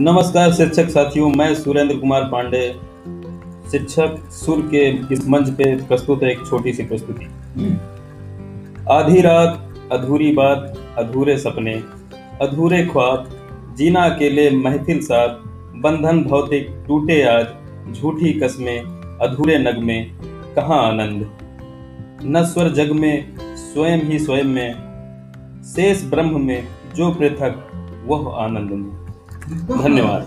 नमस्कार शिक्षक साथियों, मैं सुरेंद्र कुमार पांडे, शिक्षक सुर के इस मंच पे प्रस्तुत है एक छोटी सी प्रस्तुति। आधी रात, अधूरी बात, अधूरे सपने, अधूरे ख्वाब, जीना अकेले महफिल साथ, बंधन भौतिक टूटे आज, झूठी कस्में, अधूरे नगमे, कहाँ आनंद? न स्वर जग में, स्वयं ही स्वयं में, शेष ब्रह्म में जो पृथक, वह आनंद में। धन्यवाद।